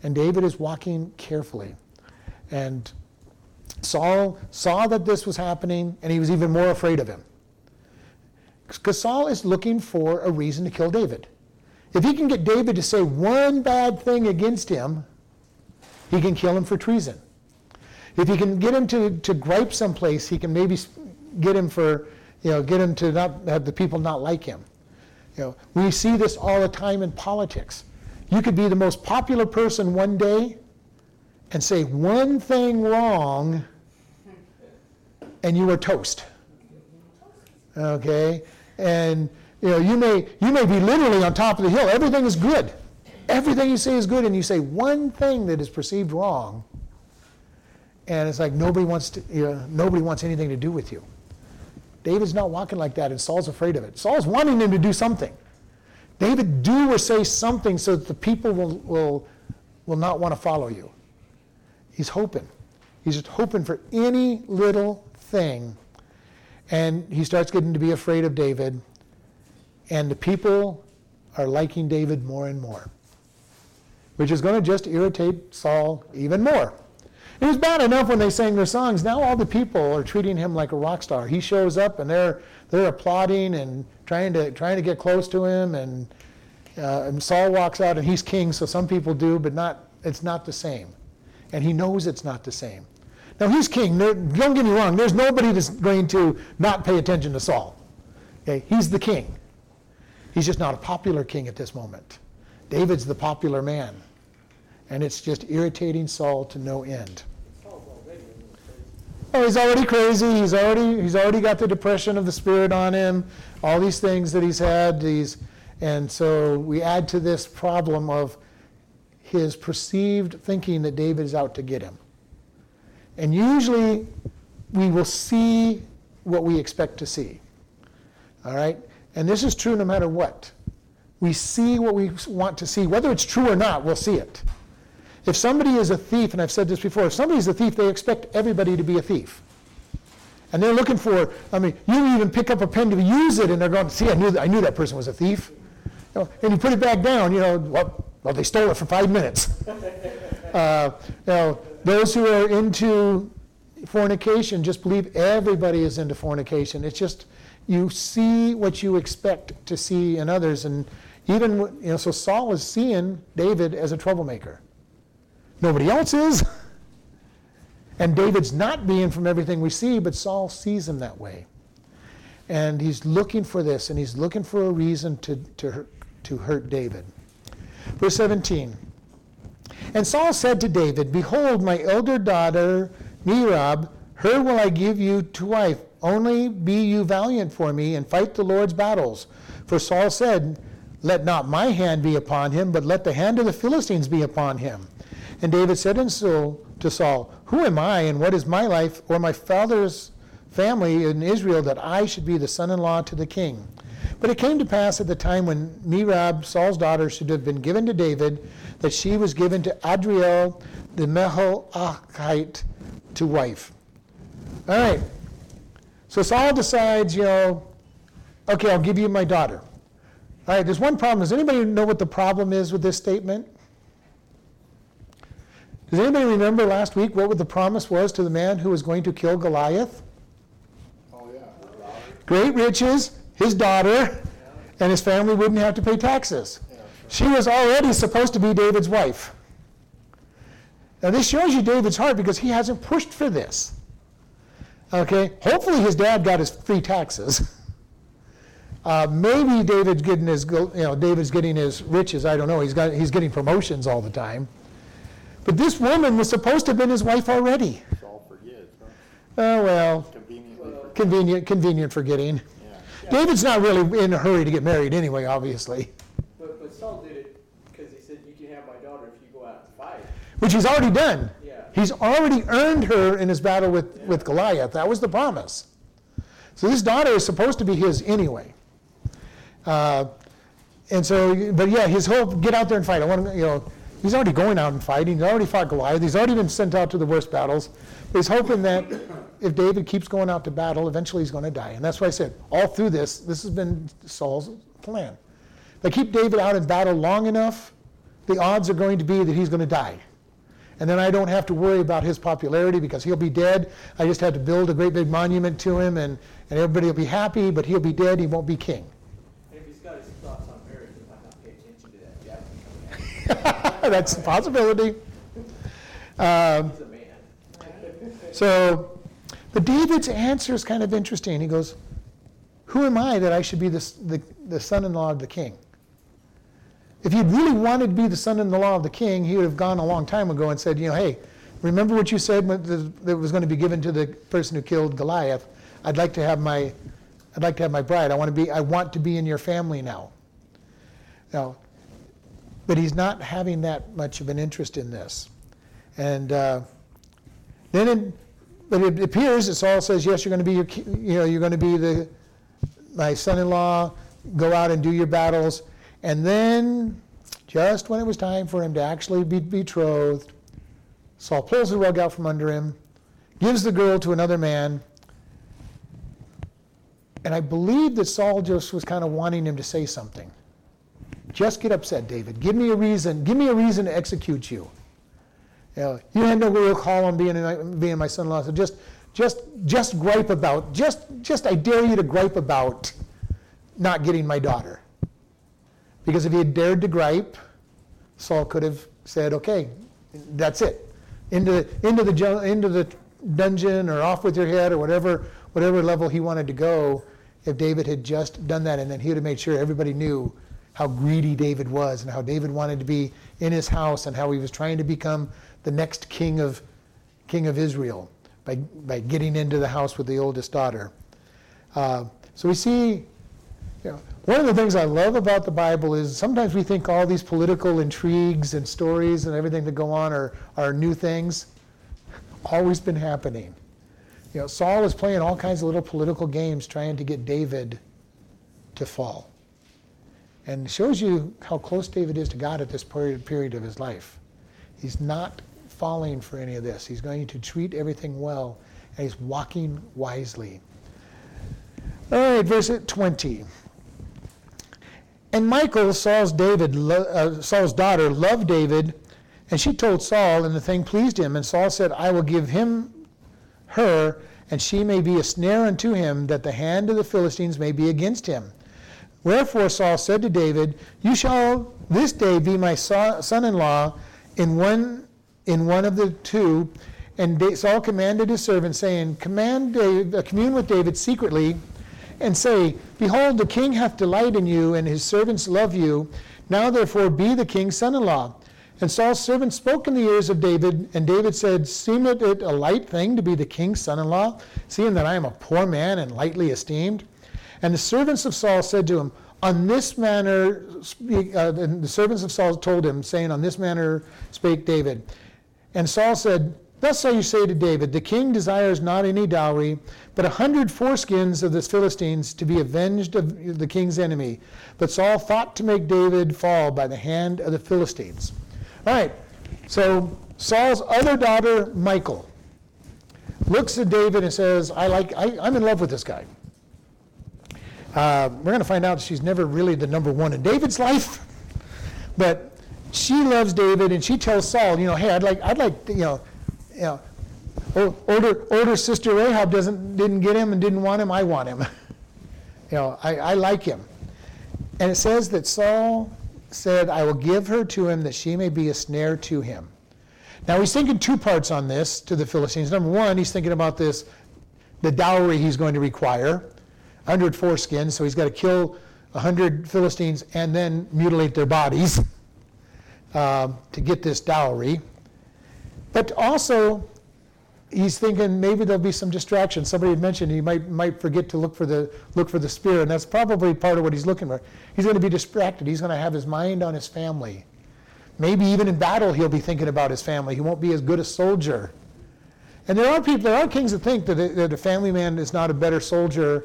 And David is walking carefully. And Saul saw that this was happening, and he was even more afraid of him. Because Saul is looking for a reason to kill David. If he can get David to say one bad thing against him, he can kill him for treason. If he can get him to, to gripe someplace, he can maybe get him for, you know, get him to not have the people not like him. You know, we see this all the time in politics. You could be the most popular person one day and say one thing wrong, and you are toast. Okay? And you know, you may you may be literally on top of the hill. Everything is good. Everything you say is good, and you say one thing that is perceived wrong, and it's like nobody wants to, you know, nobody wants anything to do with you. David's not walking like that, and Saul's afraid of it. Saul's wanting him to do something. David, do or say something so that the people will, will, will not want to follow you. He's hoping. He's just hoping for any little thing. And he starts getting to be afraid of David. And the people are liking David more and more, which is going to just irritate Saul even more. It was bad enough when they sang their songs. Now all the people are treating him like a rock star. He shows up and they're they're applauding and trying to trying to get close to him. And, uh, and Saul walks out and he's king. So some people do, but not. It's not the same, and he knows it's not the same. Now he's king. Don't get me wrong. There's nobody that's going to not pay attention to Saul. Okay, he's the king. He's just not a popular king at this moment. David's the popular man. And it's just irritating Saul to no end. Oh, he's already crazy. He's already he's already got the depression of the spirit on him. All these things that he's had. These, and so we add to this problem of his perceived thinking that David is out to get him. And usually, we will see what we expect to see. All right, and this is true no matter what. We see what we want to see, whether it's true or not. We'll see it. If somebody is a thief, and I've said this before, if somebody's a thief, they expect everybody to be a thief. And they're looking for, I mean, you even pick up a pen to use it, and they're going, see, I knew, that, I knew that person was a thief. You know, and you put it back down, you know, well, well they stole it for five minutes. uh, you know, those who are into fornication just believe everybody is into fornication. It's just, you see what you expect to see in others. And even, you know, so Saul is seeing David as a troublemaker. Nobody else is. And David's not being from everything we see, but Saul sees him that way. And he's looking for this, and he's looking for a reason to, to, to hurt David. Verse 17 And Saul said to David, Behold, my elder daughter, Merab, her will I give you to wife. Only be you valiant for me and fight the Lord's battles. For Saul said, Let not my hand be upon him, but let the hand of the Philistines be upon him. And David said to Saul, Who am I, and what is my life, or my father's family in Israel, that I should be the son in law to the king? But it came to pass at the time when Merab, Saul's daughter, should have been given to David, that she was given to Adriel the Meholathite to wife. All right. So Saul decides, you know, okay, I'll give you my daughter. All right, there's one problem. Does anybody know what the problem is with this statement? Does anybody remember last week what the promise was to the man who was going to kill Goliath? Oh, yeah. Great riches, his daughter, and his family wouldn't have to pay taxes. She was already supposed to be David's wife. Now, this shows you David's heart because he hasn't pushed for this. Okay? Hopefully, his dad got his free taxes. Uh, maybe David's getting his, you know, David's getting his riches. I don't know. He's got, he's getting promotions all the time. But this woman was supposed to have been his wife already. Saul forgets, huh? Oh, well, Conveniently convenient, convenient forgetting. Yeah. David's not really in a hurry to get married anyway, obviously, But, but Saul did it because he said, you can have my daughter if you go out and fight. which he's already done. Yeah. He's already earned her in his battle with, with Goliath. That was the promise. So this daughter is supposed to be his anyway. Uh, and so, but yeah, his whole get out there and fight. I want to, you know, he's already going out and fighting. He's already fought Goliath. He's already been sent out to the worst battles. He's hoping that if David keeps going out to battle, eventually he's going to die. And that's why I said, all through this, this has been Saul's plan. If They keep David out in battle long enough, the odds are going to be that he's going to die. And then I don't have to worry about his popularity because he'll be dead. I just have to build a great big monument to him and, and everybody will be happy, but he'll be dead. He won't be king. And if he's got his thoughts on marriage, he might not pay attention to that coming That's a possibility. Um, so, but David's answer is kind of interesting. He goes, Who am I that I should be the, the, the son in law of the king? If he'd really wanted to be the son in law of the king, he would have gone a long time ago and said, You know, hey, remember what you said that was going to be given to the person who killed Goliath? I'd like to have my, I'd like to have my bride. I want to be, I want to be in your family now. Now, but he's not having that much of an interest in this. And uh, then, it, but it appears that Saul says, "Yes, you're going to be your, you know, you're going to be the my son-in-law. Go out and do your battles." And then, just when it was time for him to actually be betrothed, Saul pulls the rug out from under him, gives the girl to another man. And I believe that Saul just was kind of wanting him to say something. Just get upset, David. Give me a reason. Give me a reason to execute you. You, know, you had no real call on being, being my son-in-law, so just, just, just gripe about, just, just I dare you to gripe about not getting my daughter. Because if he had dared to gripe, Saul could have said, "Okay, that's it, into into the into the dungeon or off with your head or whatever whatever level he wanted to go." If David had just done that, and then he would have made sure everybody knew how greedy David was and how David wanted to be in his house and how he was trying to become the next king of king of Israel by by getting into the house with the oldest daughter. Uh, so we see you know, one of the things I love about the Bible is sometimes we think all these political intrigues and stories and everything that go on are, are new things. Always been happening. You know, Saul is playing all kinds of little political games trying to get David to fall. And shows you how close David is to God at this period, of his life. He's not falling for any of this. He's going to treat everything well, and he's walking wisely. All right, verse 20. And Michal, Saul's David, uh, Saul's daughter, loved David, and she told Saul, and the thing pleased him. And Saul said, "I will give him her, and she may be a snare unto him, that the hand of the Philistines may be against him." Wherefore Saul said to David, "You shall this day be my son-in-law in one in one of the two." And Saul commanded his servant, saying, "Command David, uh, commune with David secretly." and say, Behold, the king hath delight in you, and his servants love you. Now therefore be the king's son in law. And Saul's servant spoke in the ears of David, and David said, Seemeth it a light thing to be the king's son in law, seeing that I am a poor man and lightly esteemed? And the servants of Saul said to him, On this manner, speak, uh, and the servants of Saul told him, saying, On this manner spake David. And Saul said, Thus shall you say to David, The king desires not any dowry, but a hundred foreskins of the Philistines to be avenged of the king's enemy. But Saul thought to make David fall by the hand of the Philistines. All right, so Saul's other daughter, Michal, looks at David and says, I like, I, I'm in love with this guy. Uh, we're going to find out she's never really the number one in David's life, but she loves David and she tells Saul, you know, hey, I'd like, I'd like, you know, you know, older older sister Rahab doesn't didn't get him and didn't want him. I want him. you know, I, I like him. And it says that Saul said, I will give her to him that she may be a snare to him. Now he's thinking two parts on this to the Philistines. Number one, he's thinking about this, the dowry he's going to require, 100 foreskins, so he's got to kill 100 Philistines and then mutilate their bodies um, to get this dowry. But also, he's thinking maybe there'll be some distraction. Somebody had mentioned he might might forget to look for the look for the spear, and that's probably part of what he's looking for. He's going to be distracted. He's going to have his mind on his family Maybe even in battle, he'll be thinking about his family. He won't be as good a soldier. And there are people, there are kings that think that that a family man is not a better soldier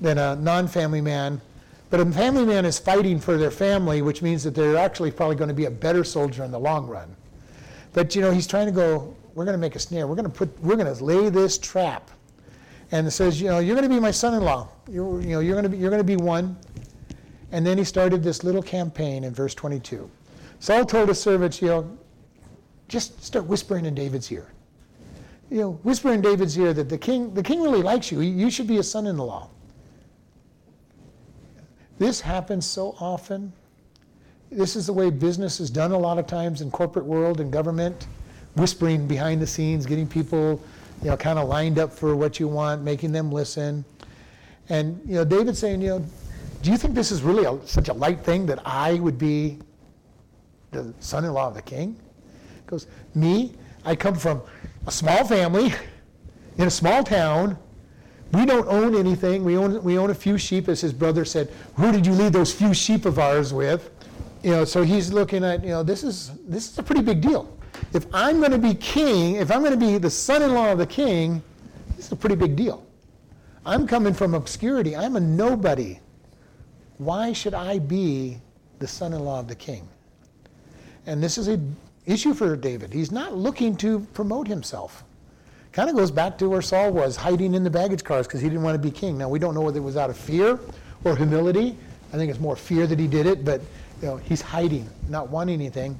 than a non family man. But a family man is fighting for their family, which means that they're actually probably going to be a better soldier in the long run. But you know, he's trying to go, we're going to make a snare. We're going to put, we're going to lay this trap. And it says, you know, you're going to be my son-in-law. You're, you know, you're going to be, you're going to be one. And then he started this little campaign in verse 22. Saul told his servants, you know, just start whispering in David's ear. You know, whisper in David's ear that the king, the king really likes you. You should be his son-in-law. This happens so often. This is the way business is done a lot of times in corporate world and government, whispering behind the scenes, getting people, you know, kind of lined up for what you want, making them listen. And you know, David's saying, you know, do you think this is really a, such a light thing that I would be the son-in-law of the king? He goes, me, I come from a small family in a small town. We don't own anything. We own, we own a few sheep, as his brother said. Who did you leave those few sheep of ours with? You know, so he's looking at, you know, this is, this is a pretty big deal. If I'm going to be king, if I'm going to be the son-in-law of the king, this is a pretty big deal. I'm coming from obscurity. I'm a nobody. Why should I be the son-in-law of the king? And this is an issue for David. He's not looking to promote himself. Kind of goes back to where Saul was, hiding in the baggage cars because he didn't want to be king. Now, we don't know whether it was out of fear or humility. I think it's more fear that he did it, but you know, he's hiding, not wanting anything.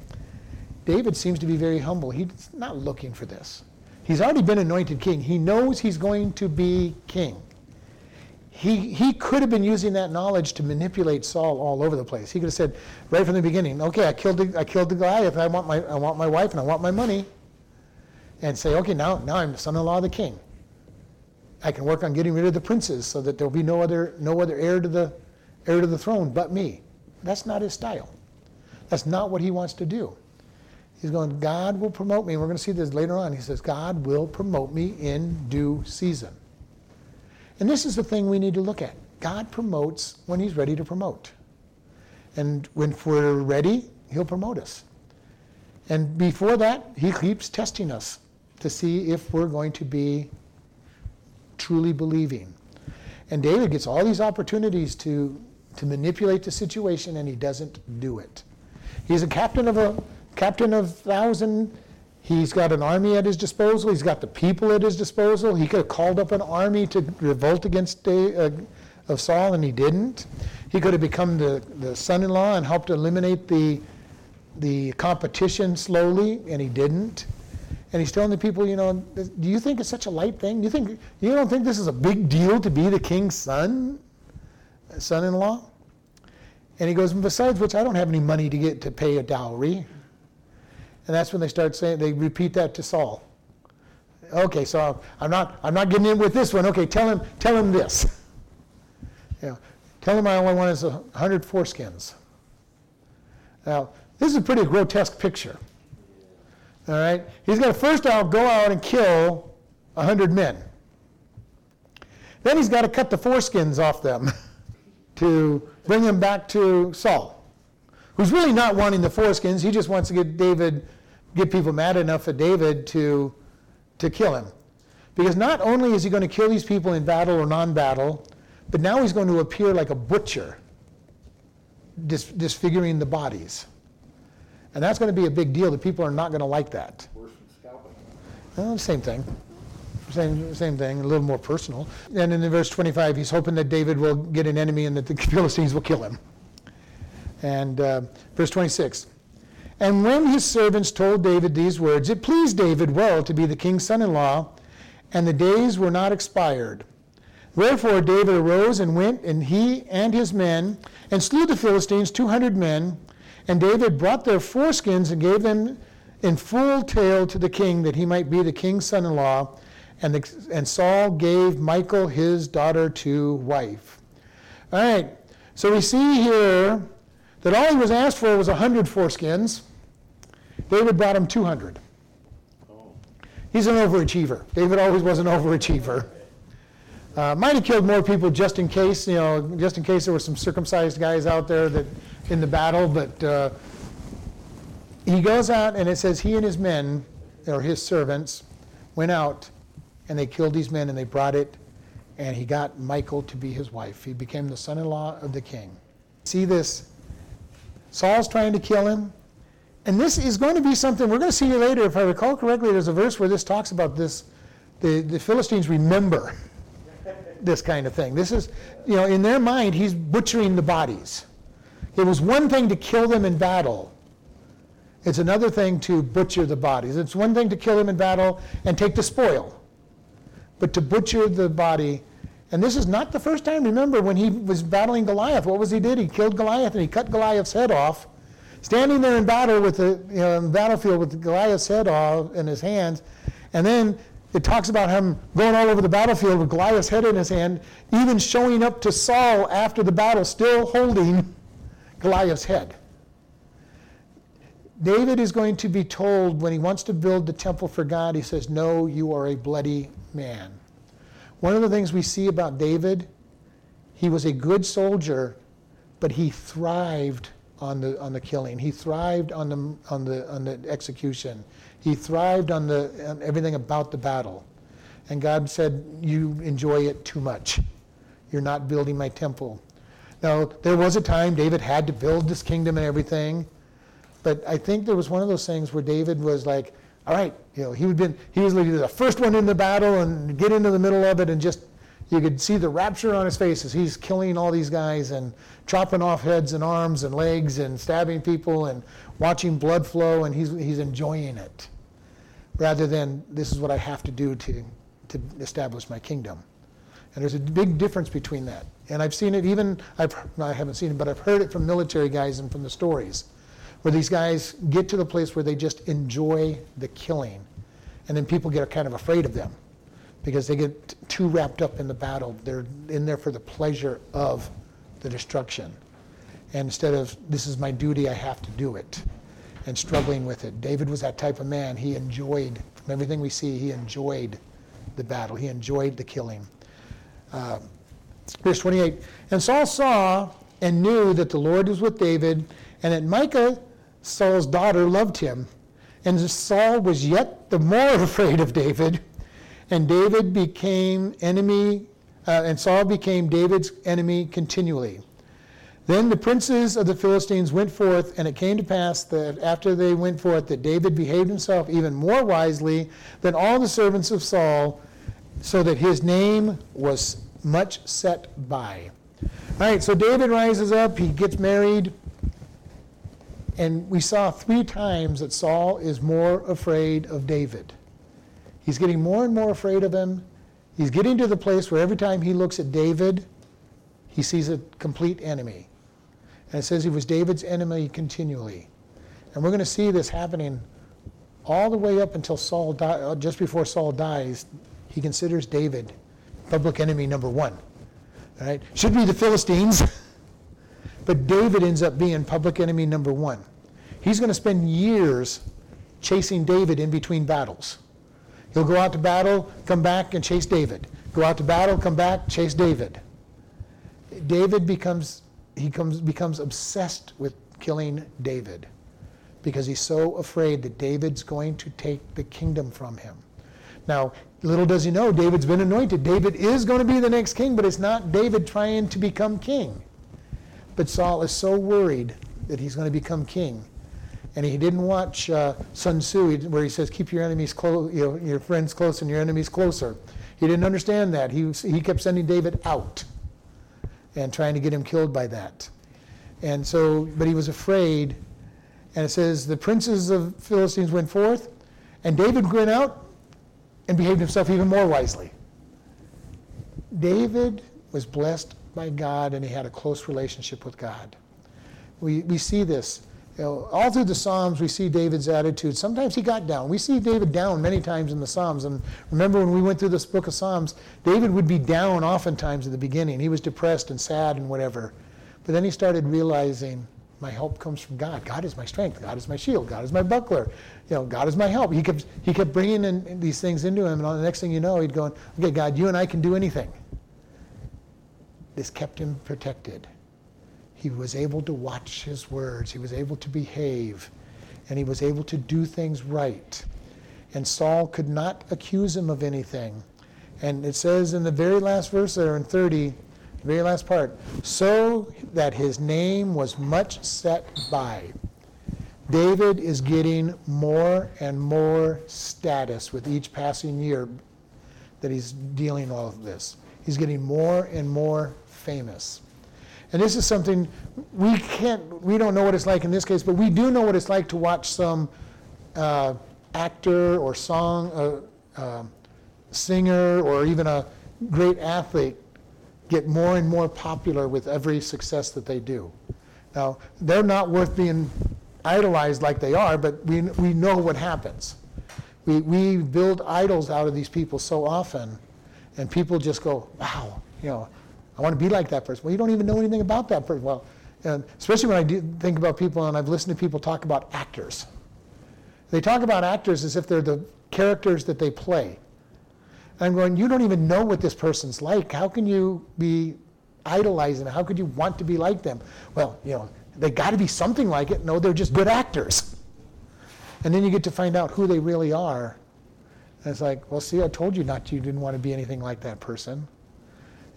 David seems to be very humble. He's not looking for this. He's already been anointed king. He knows he's going to be king. He, he could have been using that knowledge to manipulate Saul all over the place. He could have said right from the beginning, okay, I killed the, I killed the Goliath. I want my, I want my wife and I want my money. And say, okay, now, now I'm the son-in-law of the king. I can work on getting rid of the princes so that there'll be no other, no other heir to the, heir to the throne but me. That's not his style. That's not what he wants to do. He's going, God will promote me. And we're going to see this later on. He says, God will promote me in due season. And this is the thing we need to look at. God promotes when he's ready to promote. And when we're ready, he'll promote us. And before that, he keeps testing us to see if we're going to be truly believing. And David gets all these opportunities to, to manipulate the situation, and he doesn't do it. He's a captain of a captain of thousand He's got an army at his disposal. He's got the people at his disposal. He could have called up an army to revolt against uh, of Saul, and he didn't. He could have become the, the son-in-law and helped eliminate the, the competition slowly, and he didn't. And he's telling the people, you know, do you think it's such a light thing? You think you don't think this is a big deal to be the king's son, son-in-law? And he goes, besides which, I don't have any money to get to pay a dowry. And that's when they start saying, they repeat that to Saul. Okay, so I'm not, I'm not getting in with this one. Okay, tell him, tell him this. Know, tell him I only want is 100 foreskins. Now, this is a pretty grotesque picture. All right? He's going to first out go out and kill 100 men. Then he's got to cut the foreskins off them to bring them back to Saul, who's really not wanting the foreskins. He just wants to get David get people mad enough at David to, to kill him. Because not only is he going to kill these people in battle or non battle, but now he's going to appear like a butcher, dis- disfiguring the bodies. And that's going to be a big deal. The people are not going to like that. Worse than scalping. Well, same thing. Same, same thing, a little more personal. And in verse 25, he's hoping that David will get an enemy and that the Philistines will kill him. And uh, verse 26 and when his servants told David these words, it pleased David well to be the king's son in law, and the days were not expired. Wherefore David arose and went, and he and his men, and slew the Philistines, 200 men. And David brought their foreskins and gave them in full tale to the king, that he might be the king's son in law. And, the, and Saul gave Michal his daughter to wife. All right, so we see here that all he was asked for was 100 foreskins. David brought him 200. He's an overachiever. David always was an overachiever. Uh, might have killed more people just in case, you know, just in case there were some circumcised guys out there that in the battle, but uh, he goes out and it says he and his men, or his servants, went out and they killed these men and they brought it and he got Michal to be his wife. He became the son in law of the king. See this? Saul's trying to kill him. And this is going to be something we're going to see later. If I recall correctly, there's a verse where this talks about this. The, the Philistines remember this kind of thing. This is, you know, in their mind, he's butchering the bodies. It was one thing to kill them in battle, it's another thing to butcher the bodies. It's one thing to kill them in battle and take the spoil, but to butcher the body. And this is not the first time. Remember when he was battling Goliath, what was he did? He killed Goliath and he cut Goliath's head off. Standing there in battle with the you know, the battlefield with Goliath's head off in his hands, and then it talks about him going all over the battlefield with Goliath's head in his hand, even showing up to Saul after the battle, still holding Goliath's head. David is going to be told when he wants to build the temple for God, he says, No, you are a bloody man. One of the things we see about David, he was a good soldier, but he thrived on the, on the killing. He thrived on the, on the, on the execution. He thrived on, the, on everything about the battle. And God said, You enjoy it too much. You're not building my temple. Now, there was a time David had to build this kingdom and everything. But I think there was one of those things where David was like, all right, you know, he would been he was the first one in the battle and get into the middle of it and just you could see the rapture on his face as he's killing all these guys and chopping off heads and arms and legs and stabbing people and watching blood flow and he's he's enjoying it. Rather than this is what I have to do to to establish my kingdom. And there's a big difference between that. And I've seen it even I've I haven't seen it, but I've heard it from military guys and from the stories where these guys get to the place where they just enjoy the killing. And then people get kind of afraid of them because they get too wrapped up in the battle. They're in there for the pleasure of the destruction. And instead of, this is my duty, I have to do it, and struggling with it. David was that type of man. He enjoyed, from everything we see, he enjoyed the battle, he enjoyed the killing. Uh, verse 28 And Saul saw and knew that the Lord was with David, and that Michal Saul's daughter loved him. And Saul was yet the more afraid of David. And David became enemy, uh, and Saul became David's enemy continually. Then the princes of the Philistines went forth, and it came to pass that after they went forth, that David behaved himself even more wisely than all the servants of Saul, so that his name was much set by. All right, so David rises up, he gets married, and we saw three times that Saul is more afraid of David. He's getting more and more afraid of him. He's getting to the place where every time he looks at David, he sees a complete enemy. And it says he was David's enemy continually. And we're going to see this happening all the way up until Saul, uh, just before Saul dies. He considers David public enemy number one. All right? Should be the Philistines. But David ends up being public enemy number one. He's going to spend years chasing David in between battles. He'll go out to battle, come back, and chase David. Go out to battle, come back, chase David. David becomes he comes, becomes obsessed with killing David because he's so afraid that David's going to take the kingdom from him. Now, little does he know, David's been anointed. David is going to be the next king, but it's not David trying to become king. But Saul is so worried that he's going to become king. And he didn't watch uh, Sun Tzu, where he says, "Keep your enemies close, you know, your friends close, and your enemies closer." He didn't understand that. He he kept sending David out, and trying to get him killed by that. And so, but he was afraid. And it says the princes of Philistines went forth, and David went out and behaved himself even more wisely. David was blessed by God and he had a close relationship with God. We, we see this. You know, all through the Psalms, we see David's attitude. Sometimes he got down. We see David down many times in the Psalms. And remember when we went through this book of Psalms, David would be down oftentimes at the beginning. He was depressed and sad and whatever. But then he started realizing my help comes from God. God is my strength. God is my shield. God is my buckler. You know, God is my help. He kept, he kept bringing in these things into him. And the next thing you know, he'd go, okay, God, you and I can do anything. This kept him protected. He was able to watch his words. He was able to behave. and he was able to do things right. And Saul could not accuse him of anything. And it says in the very last verse there in 30, the very last part, so that his name was much set by. David is getting more and more status with each passing year that he's dealing all of this. He's getting more and more famous. And this is something we can't, we don't know what it's like in this case, but we do know what it's like to watch some uh, actor or song, uh, uh, singer, or even a great athlete get more and more popular with every success that they do. Now, they're not worth being idolized like they are, but we, we know what happens. We, we build idols out of these people so often, and people just go, wow, you know, I want to be like that person. Well, you don't even know anything about that person. Well, and especially when I do think about people, and I've listened to people talk about actors. They talk about actors as if they're the characters that they play. I'm going, you don't even know what this person's like. How can you be idolizing? How could you want to be like them? Well, you know, they got to be something like it. No, they're just good actors. And then you get to find out who they really are. And it's like, well, see, I told you not to, you didn't want to be anything like that person.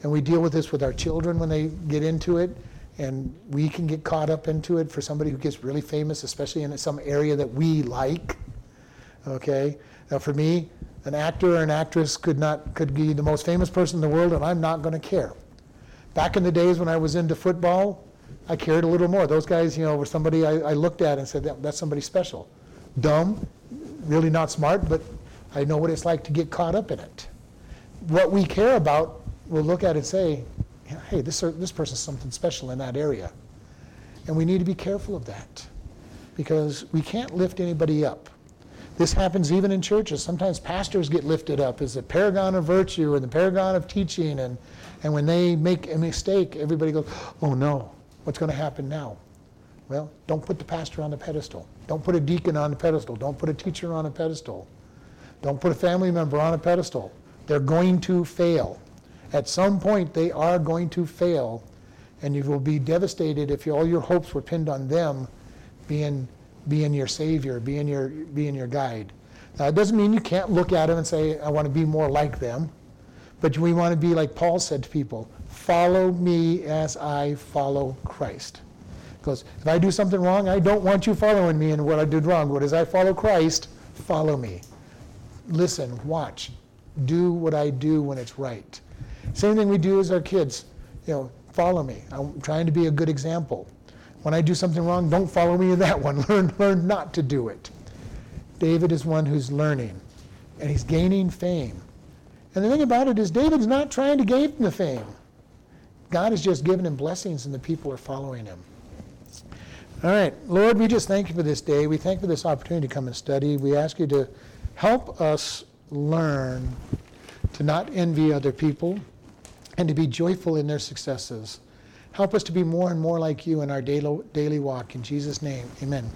And we deal with this with our children when they get into it. And we can get caught up into it for somebody who gets really famous, especially in some area that we like. Okay? Now, for me, an actor or an actress could not could be the most famous person in the world, and I'm not going to care. Back in the days when I was into football, I cared a little more. Those guys, you know, were somebody I, I looked at and said, that, that's somebody special. Dumb, really not smart, but I know what it's like to get caught up in it. What we care about, we'll look at it and say, hey, this, this person's something special in that area. And we need to be careful of that because we can't lift anybody up. This happens even in churches. Sometimes pastors get lifted up as a paragon of virtue and the paragon of teaching. And, and when they make a mistake, everybody goes, oh no, what's going to happen now? Well, don't put the pastor on the pedestal. Don't put a deacon on the pedestal. Don't put a teacher on a pedestal. Don't put a family member on a pedestal. They're going to fail. At some point, they are going to fail, and you will be devastated if all your hopes were pinned on them being being your savior, being your, being your guide. Now, it doesn't mean you can't look at them and say, I want to be more like them. But we want to be like Paul said to people follow me as I follow Christ. Because if I do something wrong, I don't want you following me in what I did wrong. But as I follow Christ, follow me. Listen, watch, do what I do when it's right. Same thing we do as our kids. You know, follow me. I'm trying to be a good example. When I do something wrong, don't follow me in that one. Learn, learn not to do it. David is one who's learning, and he's gaining fame. And the thing about it is, David's not trying to gain the fame. God has just given him blessings, and the people are following him. All right, Lord, we just thank you for this day. We thank you for this opportunity to come and study. We ask you to help us learn to not envy other people and to be joyful in their successes. Help us to be more and more like you in our daily, walk. In Jesus' name, amen.